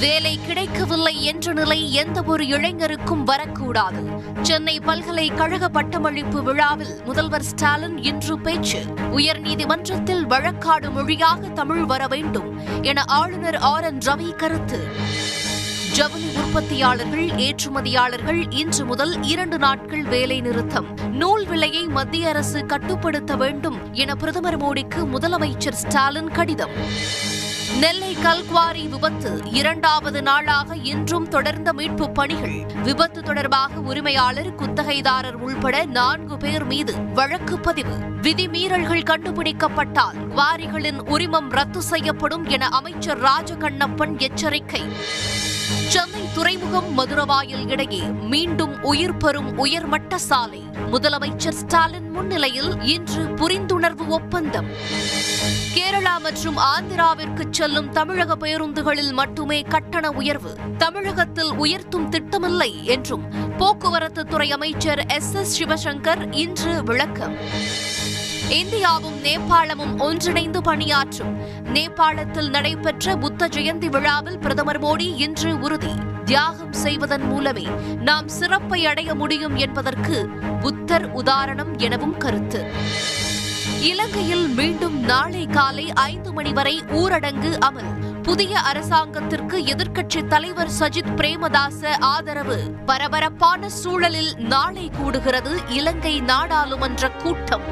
வேலை கிடைக்கவில்லை என்ற நிலை எந்த ஒரு இளைஞருக்கும் வரக்கூடாது. சென்னை பல்கலைக்கழக பட்டமளிப்பு விழாவில் முதல்வர் ஸ்டாலின் இன்று பேச்சு. உயர்நீதிமன்றத்தில் வழக்காடு மொழியாக தமிழ் வர வேண்டும் என ஆளுநர் ஆர் என் ரவி கருத்து. ஜவுளி உற்பத்தியாளர்கள் ஏற்றுமதியாளர்கள் இன்று முதல் இரண்டு நாட்கள் வேலை நிறுத்தம். நூல் விலையை மத்திய அரசு கட்டுப்படுத்த வேண்டும் என பிரதமர் மோடிக்கு முதலமைச்சர் ஸ்டாலின் கடிதம். நெல்லை கல்குவாரி விபத்து இரண்டாவது நாளாக இன்றும் தொடர்ந்த மீட்பு பணிகள். விபத்து தொடர்பாக உரிமையாளர் குத்தகைதாரர் உள்பட நான்கு பேர் மீது வழக்கு பதிவு. விதிமீறல்கள் கண்டுபிடிக்கப்பட்டால் குவாரிகளின் உரிமம் ரத்து செய்யப்படும் என அமைச்சர் ராஜகண்ணப்பன் எச்சரிக்கை. துறைமுகம் மதுரவாயில் இடையே மீண்டும் உயிர் பெறும் உயர்மட்ட சாலை. முதலமைச்சர் ஸ்டாலின் முன்னிலையில் இன்று புரிந்துணர்வு ஒப்பந்தம். கேரளா மற்றும் ஆந்திராவிற்கு செல்லும் தமிழக பேருந்துகளில் மட்டுமே கட்டண உயர்வு. தமிழகத்தில் உயர்த்தும் திட்டமில்லை என்றும் போக்குவரத்து துறை அமைச்சர் எஸ் எஸ் சிவசங்கர் இன்று விளக்கம். இந்தியாவும் நேபாளமும் ஒன்றிணைந்து பணியாற்றும். நேபாளத்தில் நடைபெற்ற புத்த ஜெயந்தி விழாவில் பிரதமர் மோடி இன்று உறுதி. தியாகம் செய்வதன் மூலமே நாம் சிறப்பை அடைய முடியும் என்பதற்கு புத்தர் உதாரணம் எனவும் கருத்து. இலங்கையில் மீண்டும் நாளை காலை ஐந்து மணி வரை ஊரடங்கு அமல். புதிய அரசாங்கத்திற்கு எதிர்க்கட்சி தலைவர் சஜித் பிரேமதாச ஆதரவு. பரபரப்பான சூழலில் நாளை கூடுகிறது இலங்கை நாடாளுமன்ற கூட்டம்.